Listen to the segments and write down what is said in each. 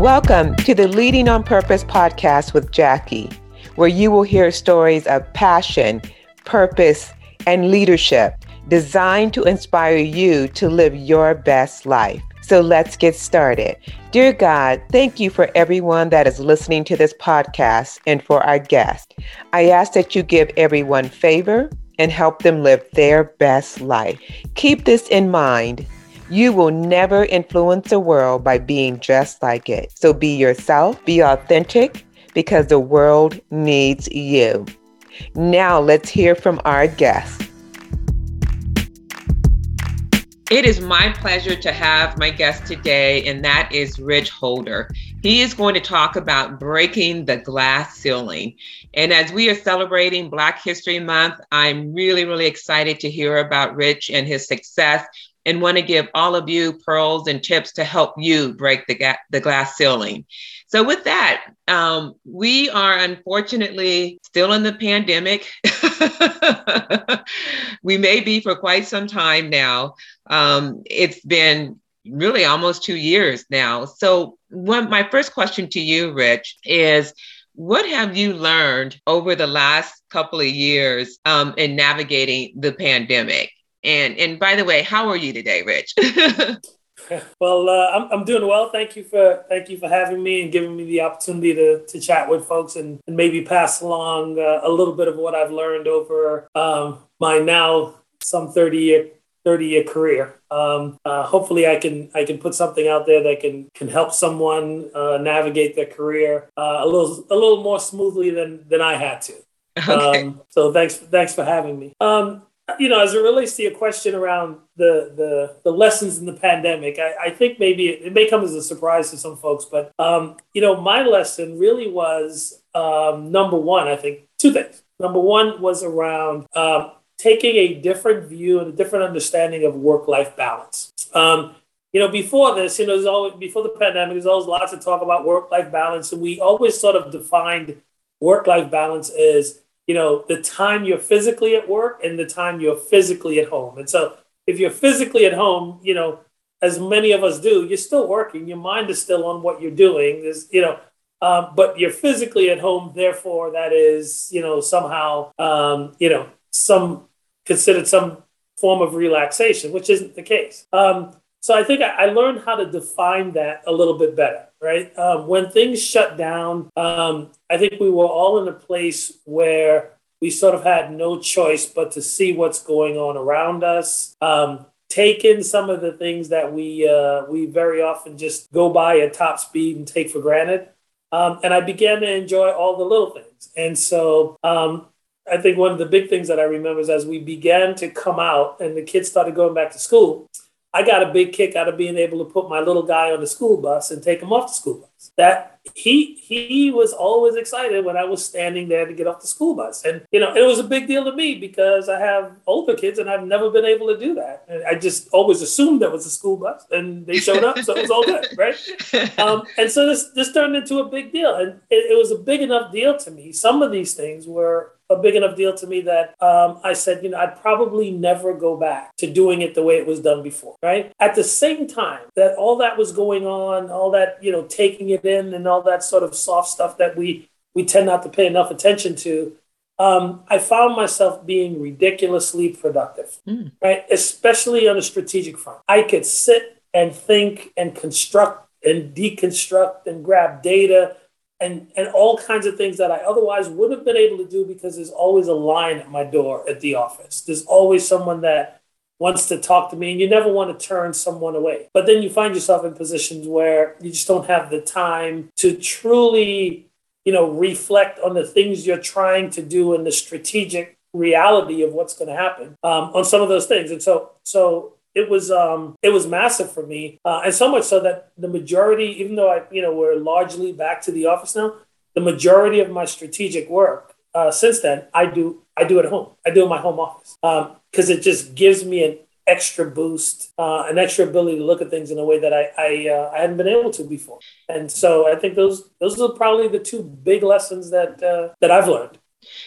Welcome to the Leading on Purpose podcast with Jackie, where you will hear stories of passion, purpose, and leadership designed to inspire you to live your best life. So let's get started. Dear God, thank you for everyone that is listening to this podcast and for our guests. I ask that you give everyone favor and help them live their best life. Keep this in mind you will never influence the world by being just like it. So be yourself, be authentic, because the world needs you. Now let's hear from our guest. It is my pleasure to have my guest today, and that is Rich Holder. He is going to talk about breaking the glass ceiling. And as we are celebrating Black History Month, I'm really, really excited to hear about Rich and his success and want to give all of you pearls and tips to help you break the, ga- the glass ceiling. So, with that, um, we are unfortunately still in the pandemic. we may be for quite some time now. Um, it's been really almost two years now. So, one, my first question to you, Rich, is what have you learned over the last couple of years um, in navigating the pandemic? And and by the way, how are you today, Rich? well, uh, I'm, I'm doing well. Thank you for thank you for having me and giving me the opportunity to, to chat with folks and, and maybe pass along uh, a little bit of what I've learned over um, my now some 30 year 30 year career. Um, uh, hopefully, I can I can put something out there that can can help someone uh, navigate their career uh, a little a little more smoothly than than I had to. Okay. Um, so thanks thanks for having me. Um, you know, as it relates to your question around the the, the lessons in the pandemic, I, I think maybe it, it, may come as a surprise to some folks, but um, you know, my lesson really was um, number one. I think two things. Number one was around um, taking a different view and a different understanding of work life balance. Um, you know, before this, you know, there's always before the pandemic, there's always lots of talk about work life balance, and we always sort of defined work life balance as you know, the time you're physically at work and the time you're physically at home. And so if you're physically at home, you know, as many of us do, you're still working. Your mind is still on what you're doing. Is you know, um, but you're physically at home. Therefore, that is you know somehow um, you know some considered some form of relaxation, which isn't the case. Um, so I think I, learned how to define that a little bit better, right? Um, when things shut down, um, I think we were all in a place where we sort of had no choice but to see what's going on around us, um, take in some of the things that we uh, we very often just go by at top speed and take for granted. Um, and I began to enjoy all the little things. And so um, I think one of the big things that I remember is as we began to come out and the kids started going back to school, I got a big kick out of being able to put my little guy on the school bus and take him off the school bus. That he he was always excited when I was standing there to get off the school bus. And you know, it was a big deal to me because I have older kids and I've never been able to do that. And I just always assumed that was a school bus and they showed up, so it was all good, right? Um, and so this this turned into a big deal. And it, it was a big enough deal to me. Some of these things were a big enough deal to me that um, I said, you know, I'd probably never go back to doing it the way it was done before, right? At the same time that all that was going on, all that, you know, taking it in and all that sort of soft stuff that we we tend not to pay enough attention to, um, I found myself being ridiculously productive, mm. right? Especially on a strategic front. I could sit and think and construct and deconstruct and grab data and and all kinds of things that I otherwise wouldn't have been able to do because there's always a line at my door at the office. There's always someone that wants to talk to me and you never want to turn someone away. But then you find yourself in positions where you just don't have the time to truly, you know, reflect on the things you're trying to do and the strategic reality of what's going to happen um, on some of those things. And so so it was um, it was massive for me, uh, and so much so that the majority, even though I you know we're largely back to the office now, the majority of my strategic work uh, since then I do I do at home. I do in my home office because um, it just gives me an extra boost, uh, an extra ability to look at things in a way that I I, uh, I hadn't been able to before. And so I think those those are probably the two big lessons that uh, that I've learned.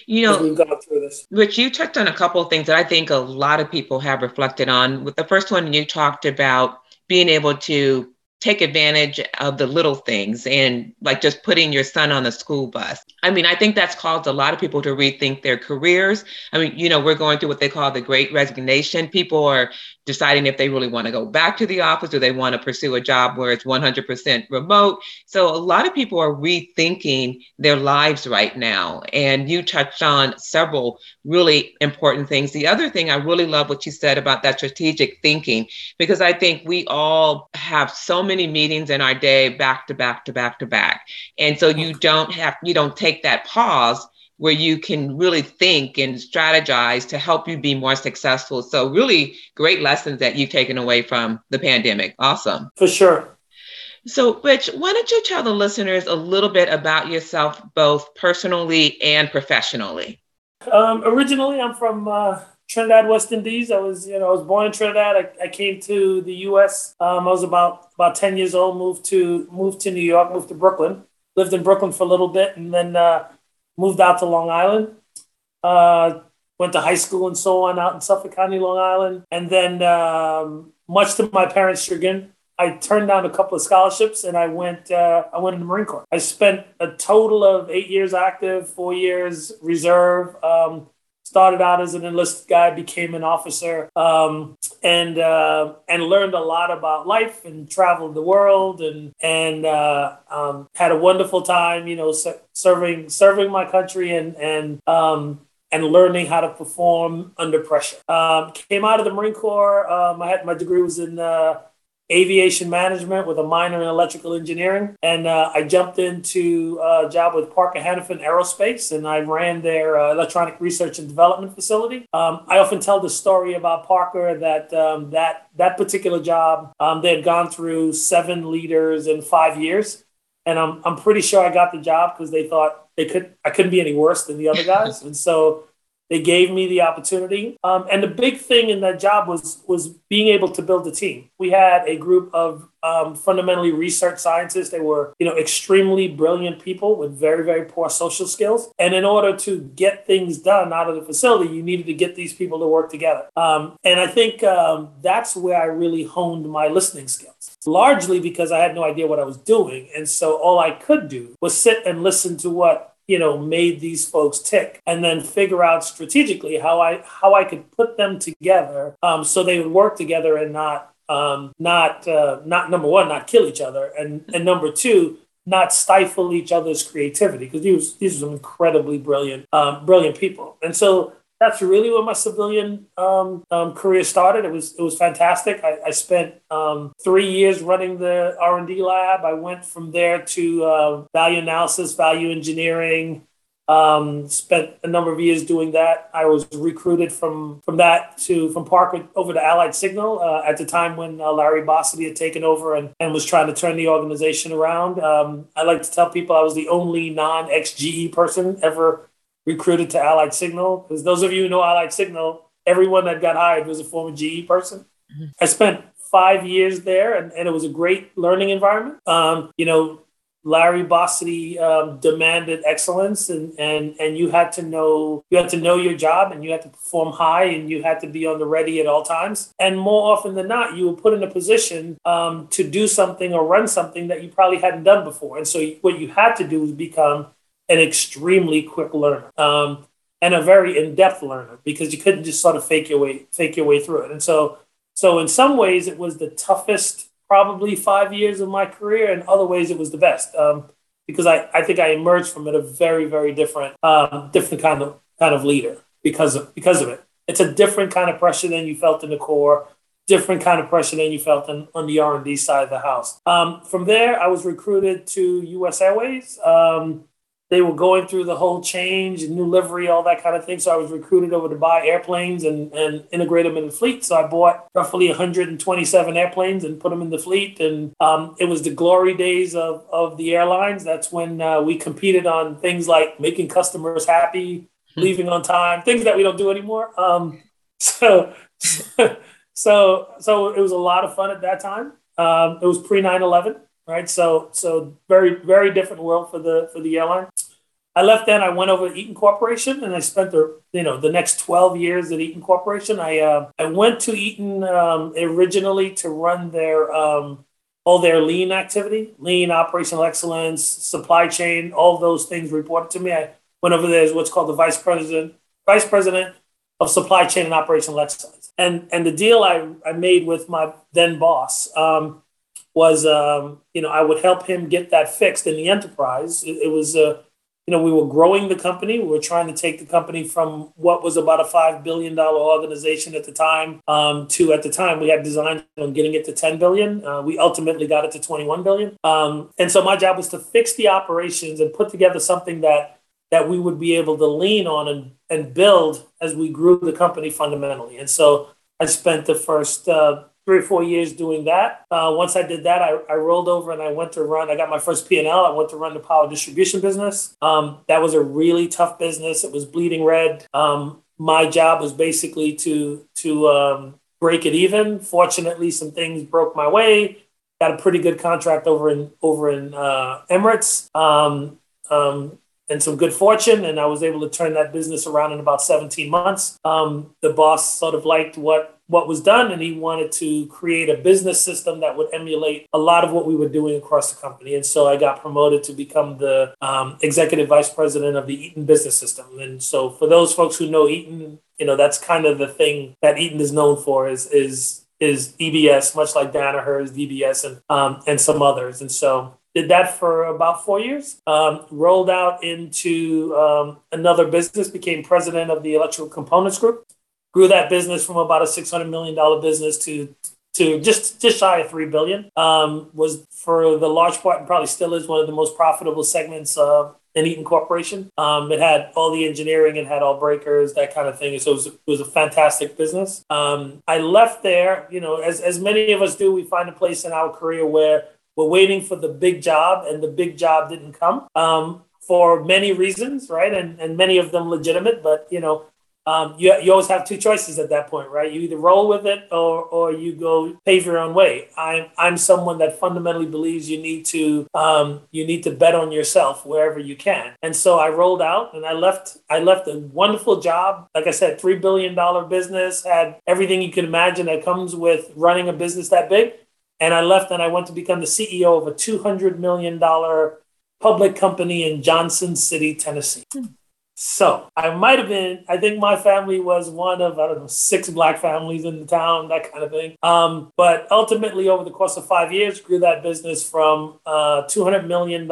You know, we've gone through this. Rich, you touched on a couple of things that I think a lot of people have reflected on. With the first one, you talked about being able to take advantage of the little things and like just putting your son on the school bus. I mean, I think that's caused a lot of people to rethink their careers. I mean, you know, we're going through what they call the great resignation. People are deciding if they really want to go back to the office or they want to pursue a job where it's 100% remote. So a lot of people are rethinking their lives right now. And you touched on several really important things. The other thing I really love what you said about that strategic thinking, because I think we all have so many meetings in our day back to back to back to back. And so you don't have, you don't take that pause where you can really think and strategize to help you be more successful. So, really great lessons that you've taken away from the pandemic. Awesome. For sure. So, Rich, why don't you tell the listeners a little bit about yourself, both personally and professionally? Um, originally, I'm from uh, Trinidad, West Indies. I was, you know, I was born in Trinidad. I, I came to the U.S. Um, I was about about 10 years old. Moved to moved to New York. Moved to Brooklyn. Lived in Brooklyn for a little bit, and then uh, moved out to Long Island. Uh, went to high school and so on out in Suffolk County, Long Island. And then, um, much to my parents' chagrin, I turned down a couple of scholarships and I went. Uh, I went in the Marine Corps. I spent a total of eight years active, four years reserve. Um, started out as an enlisted guy, became an officer, um, and uh, and learned a lot about life and traveled the world and and uh, um, had a wonderful time. You know, serving serving my country and and um, and learning how to perform under pressure. Um, came out of the Marine Corps. Um, I had my degree was in uh, aviation management with a minor in electrical engineering. And uh, I jumped into a job with Parker Hannifin Aerospace and I ran their uh, electronic research and development facility. Um, I often tell the story about Parker that um, that, that particular job, um, they had gone through seven leaders in five years. And I'm, I'm pretty sure I got the job because they thought they could I couldn't be any worse than the other guys. and so they gave me the opportunity, um, and the big thing in that job was was being able to build a team. We had a group of um, fundamentally research scientists. They were, you know, extremely brilliant people with very very poor social skills. And in order to get things done out of the facility, you needed to get these people to work together. Um, and I think um, that's where I really honed my listening skills. Largely because I had no idea what I was doing, and so all I could do was sit and listen to what you know made these folks tick and then figure out strategically how i how i could put them together um, so they would work together and not um, not uh, not number one not kill each other and and number two not stifle each other's creativity because these these are some incredibly brilliant um, brilliant people. And so that's really where my civilian um, um, career started. It was it was fantastic. I, I spent um, three years running the R and D lab. I went from there to uh, value analysis, value engineering. Um, spent a number of years doing that. I was recruited from from that to from Parker over to Allied Signal uh, at the time when uh, Larry Bossidy had taken over and, and was trying to turn the organization around. Um, I like to tell people I was the only non ex GE person ever recruited to Allied Signal. Because those of you who know Allied Signal, everyone that got hired was a former GE person. Mm-hmm. I spent five years there, and, and it was a great learning environment. Um, you know, Larry Bossidy um, demanded excellence, and, and and you had to know you had to know your job, and you had to perform high, and you had to be on the ready at all times. And more often than not, you were put in a position um, to do something or run something that you probably hadn't done before. And so what you had to do was become an extremely quick learner um, and a very in-depth learner because you couldn't just sort of fake your way fake your way through it. And so, so in some ways, it was the toughest probably five years of my career. In other ways, it was the best um, because I, I think I emerged from it a very very different um, different kind of kind of leader because of because of it. It's a different kind of pressure than you felt in the Corps different kind of pressure than you felt in, on the R&D side of the house. Um, from there, I was recruited to U.S. Airways. Um, they were going through the whole change and new livery, all that kind of thing. So I was recruited over to buy airplanes and, and integrate them in the fleet. So I bought roughly 127 airplanes and put them in the fleet. And um, it was the glory days of, of the airlines. That's when uh, we competed on things like making customers happy, hmm. leaving on time, things that we don't do anymore. Um, so, so, so it was a lot of fun at that time. Um, it was pre 9 11 right? So so very very different world for the for the airline. I left then. I went over to Eaton Corporation, and I spent the you know the next twelve years at Eaton Corporation. I uh, I went to Eaton um, originally to run their um, all their lean activity, lean operational excellence, supply chain, all those things reported to me. I went over there as what's called the vice president, vice president of supply chain and operational excellence. And and the deal I, I made with my then boss um, was um, you know I would help him get that fixed in the enterprise. It, it was uh, you know, we were growing the company. We were trying to take the company from what was about a $5 billion organization at the time um, to, at the time, we had designed on getting it to 10 billion. Uh, we ultimately got it to 21 billion. Um, and so my job was to fix the operations and put together something that that we would be able to lean on and, and build as we grew the company fundamentally. And so I spent the first uh, three or four years doing that. Uh, once I did that, I, I rolled over and I went to run. I got my first P and L. I went to run the power distribution business. Um, that was a really tough business. It was bleeding red. Um, my job was basically to to um, break it even. Fortunately, some things broke my way. Got a pretty good contract over in over in uh, Emirates. Um, um, and some good fortune, and I was able to turn that business around in about 17 months. Um, the boss sort of liked what what was done, and he wanted to create a business system that would emulate a lot of what we were doing across the company. And so I got promoted to become the um, executive vice president of the Eaton Business System. And so for those folks who know Eaton, you know that's kind of the thing that Eaton is known for is is is EBS, much like Danaher's DBS and um, and some others. And so did that for about four years. Um, rolled out into um, another business, became president of the Electrical Components Group. Grew that business from about a six hundred million dollar business to to just just shy of three billion. Um, was for the large part and probably still is one of the most profitable segments of in Eaton Corporation. Um, it had all the engineering, it had all breakers, that kind of thing. So it was, it was a fantastic business. Um, I left there, you know, as, as many of us do, we find a place in our career where we're waiting for the big job, and the big job didn't come um, for many reasons, right? And and many of them legitimate, but you know, um, you, you always have two choices at that point, right? You either roll with it or, or you go pave your own way. I'm, I'm someone that fundamentally believes you need to um, you need to bet on yourself wherever you can. And so I rolled out and I left I left a wonderful job. Like I said, three billion dollar business had everything you can imagine that comes with running a business that big. And I left and I went to become the CEO of a $200 million public company in Johnson City, Tennessee. Hmm. So I might have been, I think my family was one of, I don't know, six black families in the town, that kind of thing. Um, but ultimately, over the course of five years, grew that business from a $200 million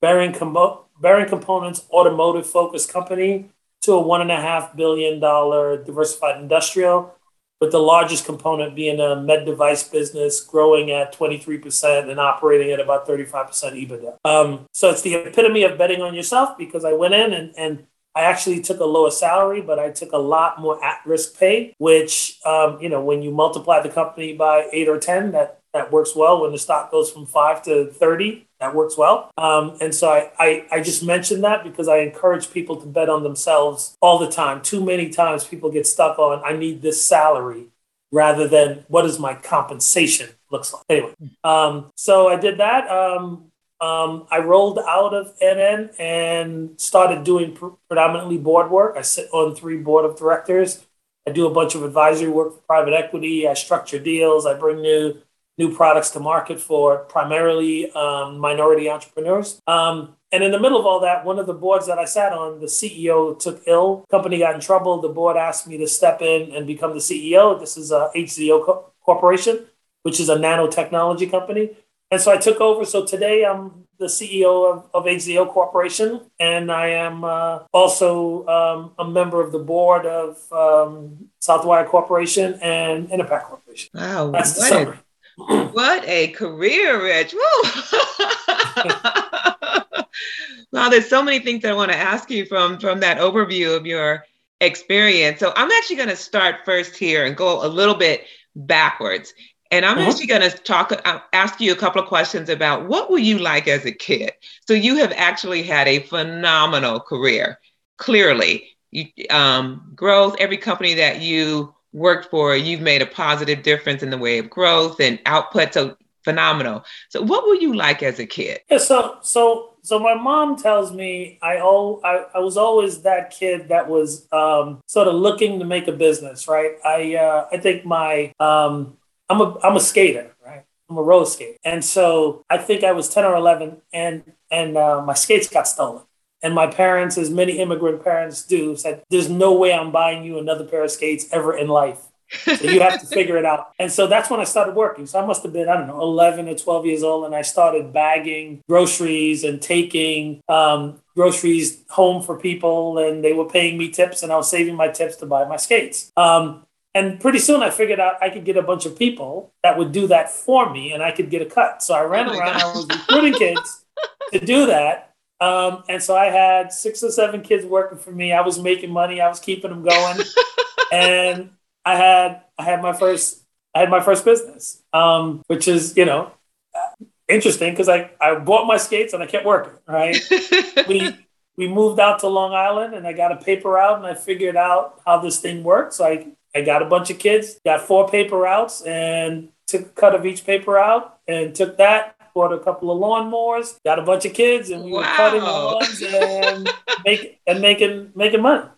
bearing, com- bearing components automotive focused company to a $1.5 billion diversified industrial with the largest component being a med device business growing at 23% and operating at about 35% EBITDA. Um, so it's the epitome of betting on yourself because I went in and, and I actually took a lower salary, but I took a lot more at risk pay, which, um, you know, when you multiply the company by eight or 10, that that works well when the stock goes from five to 30 that works well um, and so I, I, I just mentioned that because i encourage people to bet on themselves all the time too many times people get stuck on i need this salary rather than what is my compensation looks like anyway um, so i did that um, um I rolled out of NN and started doing pr- predominantly board work. I sit on three board of directors. I do a bunch of advisory work for private equity. I structure deals. I bring new new products to market for primarily um, minority entrepreneurs. Um, and in the middle of all that, one of the boards that I sat on, the CEO took ill. Company got in trouble. The board asked me to step in and become the CEO. This is a HZO Co- Corporation, which is a nanotechnology company. And so I took over. So today I'm the CEO of, of HZO Corporation, and I am uh, also um, a member of the board of um, Southwire Corporation and Enerpac Corporation. Wow, That's the summary. What a career, Rich. wow, there's so many things that I want to ask you from from that overview of your experience. So I'm actually going to start first here and go a little bit backwards. And I'm uh-huh. actually going to talk, uh, ask you a couple of questions about what were you like as a kid? So you have actually had a phenomenal career. Clearly, you, um, growth. Every company that you worked for, you've made a positive difference in the way of growth and output. So phenomenal. So what were you like as a kid? Yeah, so so so my mom tells me I all I, I was always that kid that was um, sort of looking to make a business, right? I uh, I think my um, I'm a I'm a skater, right? I'm a roller skater. And so I think I was 10 or 11 and, and uh, my skates got stolen. And my parents, as many immigrant parents do, said, There's no way I'm buying you another pair of skates ever in life. so you have to figure it out. And so that's when I started working. So I must have been, I don't know, 11 or 12 years old. And I started bagging groceries and taking um, groceries home for people. And they were paying me tips, and I was saving my tips to buy my skates. Um, and pretty soon I figured out I could get a bunch of people that would do that for me and I could get a cut. So I ran oh around, I was recruiting kids to do that. Um, and so I had six or seven kids working for me. I was making money, I was keeping them going. and I had I had my first I had my first business, um, which is, you know, interesting because I, I bought my skates and I kept working, right? we we moved out to Long Island and I got a paper route and I figured out how this thing works. So I I got a bunch of kids, got four paper routes, and took a cut of each paper route and took that, bought a couple of lawnmowers, got a bunch of kids, and we wow. were cutting lawns and make and making making money.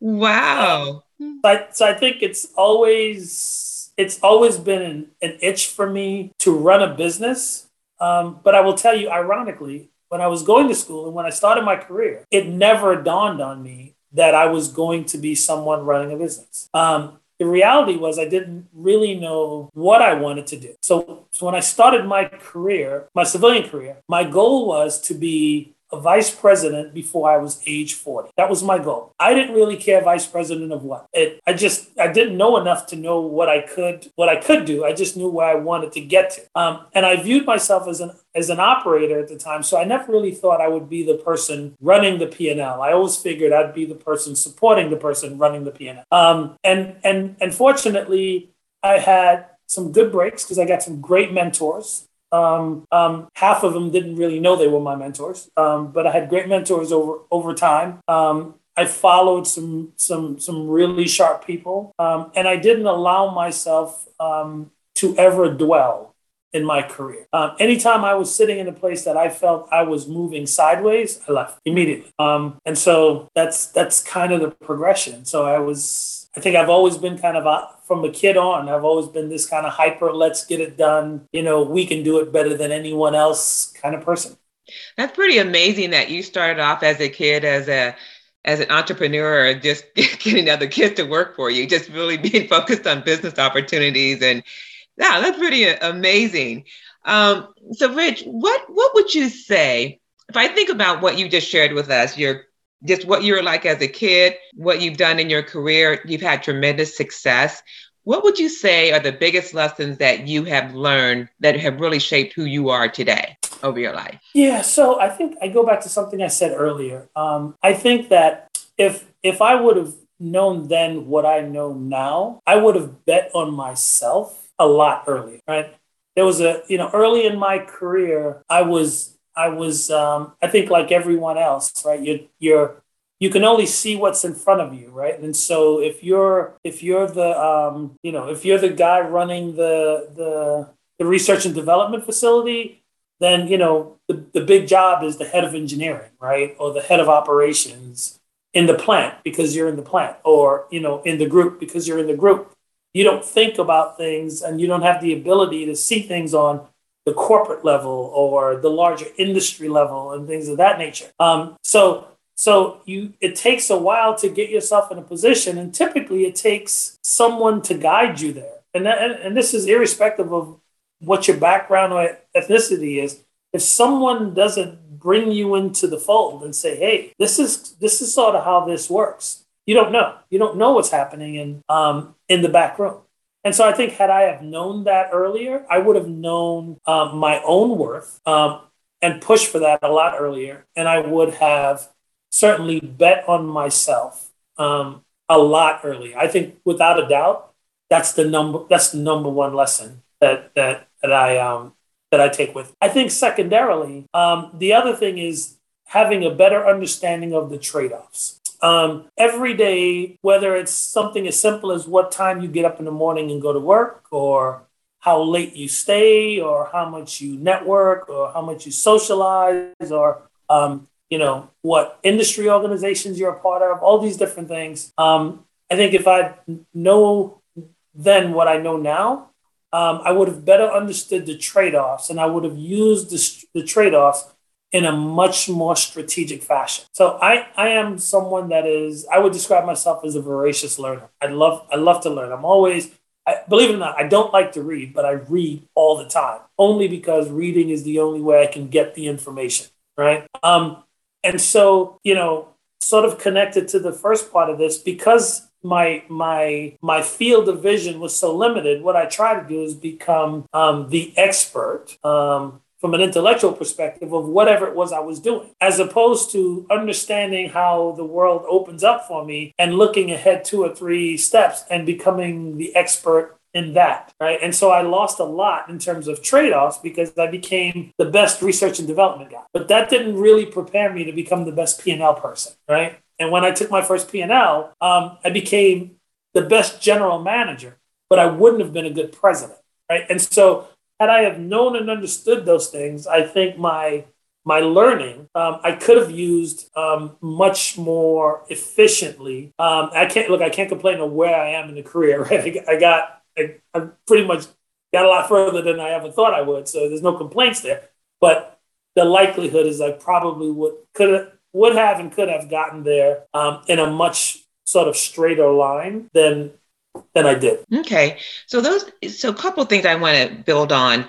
Wow. Um, so, I, so I think it's always it's always been an, an itch for me to run a business. Um, but I will tell you, ironically, when I was going to school and when I started my career, it never dawned on me that I was going to be someone running a business. Um, the reality was I didn't really know what I wanted to do. So, so when I started my career, my civilian career, my goal was to be a vice president before I was age 40. That was my goal. I didn't really care vice president of what. It, I just I didn't know enough to know what I could what I could do. I just knew where I wanted to get to. Um, and I viewed myself as an as an operator at the time, so I never really thought I would be the person running the P&L. I always figured I'd be the person supporting the person running the P&L. Um, and and and fortunately, I had some good breaks because I got some great mentors. Um, um, half of them didn't really know they were my mentors, um, but I had great mentors over over time. Um, I followed some some some really sharp people, um, and I didn't allow myself um, to ever dwell in my career. anytime I was sitting in a place that I felt I was moving sideways, I left immediately. Um, and so that's that's kind of the progression. So I was, I think I've always been kind of a, from a kid on, I've always been this kind of hyper, let's get it done. You know, we can do it better than anyone else kind of person. That's pretty amazing that you started off as a kid as a as an entrepreneur just getting other kids to work for you, just really being focused on business opportunities. And yeah, that's pretty amazing. Um, so Rich, what what would you say if I think about what you just shared with us, your just what you were like as a kid, what you've done in your career, you've had tremendous success. What would you say are the biggest lessons that you have learned that have really shaped who you are today over your life? Yeah, so I think I go back to something I said earlier. Um, I think that if if I would have known then what I know now, I would have bet on myself a lot earlier, right? There was a, you know, early in my career, I was I was, um, I think, like everyone else, right? You're, you're, you can only see what's in front of you, right? And so if you're, if you're the, um, you know, if you're the guy running the, the, the research and development facility, then you know the, the big job is the head of engineering, right, or the head of operations in the plant because you're in the plant, or you know, in the group because you're in the group. You don't think about things, and you don't have the ability to see things on the corporate level or the larger industry level and things of that nature. Um, so so you it takes a while to get yourself in a position, and typically it takes someone to guide you there. And that, and, and this is irrespective of what your background or ethnicity is. If someone doesn't bring you into the fold and say, "Hey, this is this is sort of how this works," you don't know. You don't know what's happening in um, in the back room. And so I think had I have known that earlier, I would have known um, my own worth um, and pushed for that a lot earlier. And I would have certainly bet on myself um, a lot earlier. I think without a doubt, that's the number that's the number one lesson that that that I um, that I take with. I think secondarily, um, the other thing is having a better understanding of the trade-offs. Um, every day, whether it's something as simple as what time you get up in the morning and go to work, or how late you stay, or how much you network, or how much you socialize, or um, you know what industry organizations you're a part of, all these different things. Um, I think if I know then what I know now, um, I would have better understood the trade offs and I would have used the, the trade offs in a much more strategic fashion. So I, I am someone that is, I would describe myself as a voracious learner. I love, I love to learn. I'm always, I, believe it or not, I don't like to read, but I read all the time, only because reading is the only way I can get the information, right? Um, and so, you know, sort of connected to the first part of this, because my my my field of vision was so limited what i try to do is become um, the expert um, from an intellectual perspective of whatever it was i was doing as opposed to understanding how the world opens up for me and looking ahead two or three steps and becoming the expert in that right? And so i lost a lot in terms of trade-offs because i became the best research and development guy. But that didn't really prepare me to become the best p&l person right? And when I took my first P&L, um, I became the best general manager, but I wouldn't have been a good president, right? And so, had I have known and understood those things, I think my my learning um, I could have used um, much more efficiently. Um, I can't look. I can't complain of where I am in the career. Right? I got. I, I pretty much got a lot further than I ever thought I would. So there's no complaints there. But the likelihood is I probably would could have would have and could have gotten there um, in a much sort of straighter line than than I did. Okay, so those so a couple things I want to build on.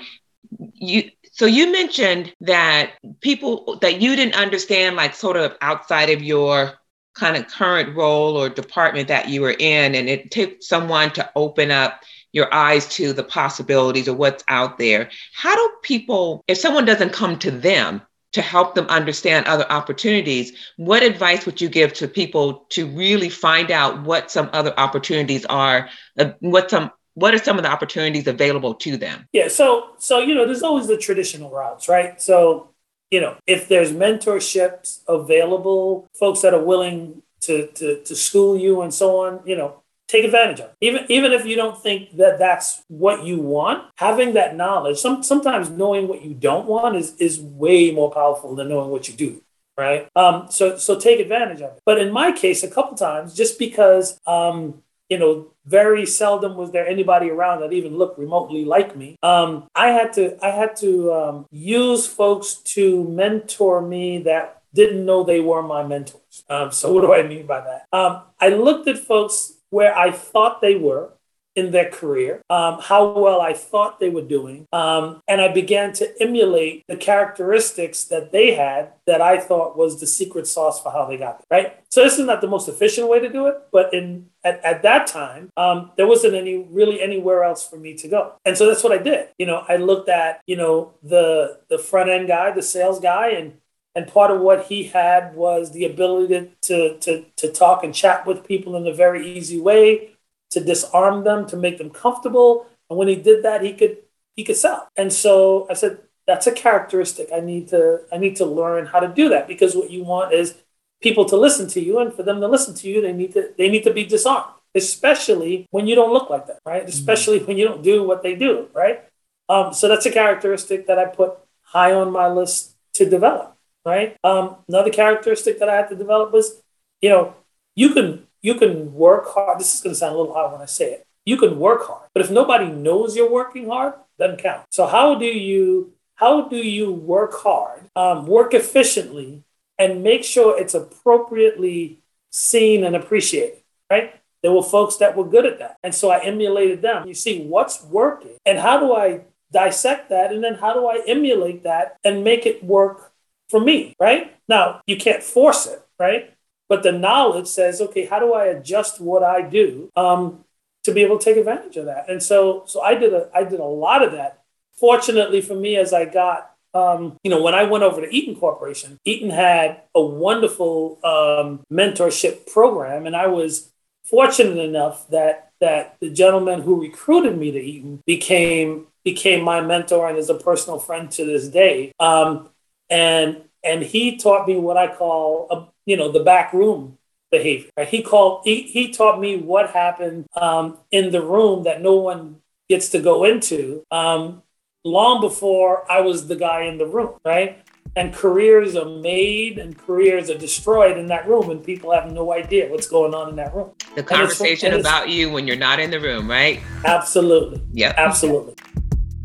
You so you mentioned that people that you didn't understand, like sort of outside of your kind of current role or department that you were in, and it took someone to open up your eyes to the possibilities of what's out there. How do people, if someone doesn't come to them, to help them understand other opportunities, what advice would you give to people to really find out what some other opportunities are, uh, what some what are some of the opportunities available to them? Yeah, so so you know, there's always the traditional routes, right? So, you know, if there's mentorships available, folks that are willing to to to school you and so on, you know, take advantage of. Even even if you don't think that that's what you want, having that knowledge, some sometimes knowing what you don't want is is way more powerful than knowing what you do. Right. Um, so so take advantage of it. But in my case, a couple times, just because um, you know, very seldom was there anybody around that even looked remotely like me. Um, I had to I had to um, use folks to mentor me that didn't know they were my mentors. Um, so what do I mean by that? Um, I looked at folks where I thought they were in their career, um, how well I thought they were doing. Um, and I began to emulate the characteristics that they had that I thought was the secret sauce for how they got there, right? So this is not the most efficient way to do it, but in at, at that time, um, there wasn't any really anywhere else for me to go. And so that's what I did. You know, I looked at, you know, the the front end guy, the sales guy, and and part of what he had was the ability to, to, to talk and chat with people in a very easy way, to disarm them, to make them comfortable. And when he did that, he could he could sell. And so I said, that's a characteristic. I need to I need to learn how to do that because what you want is people to listen to you, and for them to listen to you, they need to they need to be disarmed, especially when you don't look like that, right? Mm-hmm. Especially when you don't do what they do, right? Um, so that's a characteristic that I put high on my list to develop right? Um, another characteristic that I had to develop was, you know, you can you can work hard. This is going to sound a little hard when I say it. You can work hard, but if nobody knows you're working hard, doesn't count. So how do you how do you work hard, um, work efficiently, and make sure it's appropriately seen and appreciated, right? There were folks that were good at that. And so I emulated them. You see what's working and how do I dissect that? And then how do I emulate that and make it work for me, right? Now, you can't force it, right? But the knowledge says, okay, how do I adjust what I do um, to be able to take advantage of that? And so, so I did a, I did a lot of that. Fortunately for me, as I got, um, you know, when I went over to Eaton Corporation, Eaton had a wonderful um, mentorship program, and I was fortunate enough that that the gentleman who recruited me to Eaton became became my mentor and is a personal friend to this day. Um, and and he taught me what I call a, you know the back room behavior. He called he, he taught me what happened um, in the room that no one gets to go into um, long before I was the guy in the room, right? and careers are made and careers are destroyed in that room and people have no idea what's going on in that room. The conversation about you when you're not in the room right? Absolutely. Yeah absolutely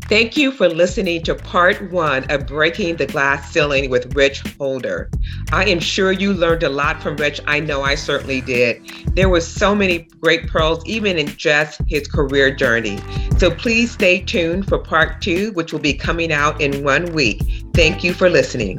Thank you for listening to part one of Breaking the Glass Ceiling with Rich Holder. I am sure you learned a lot from Rich. I know I certainly did. There were so many great pearls, even in just his career journey. So please stay tuned for part two, which will be coming out in one week. Thank you for listening.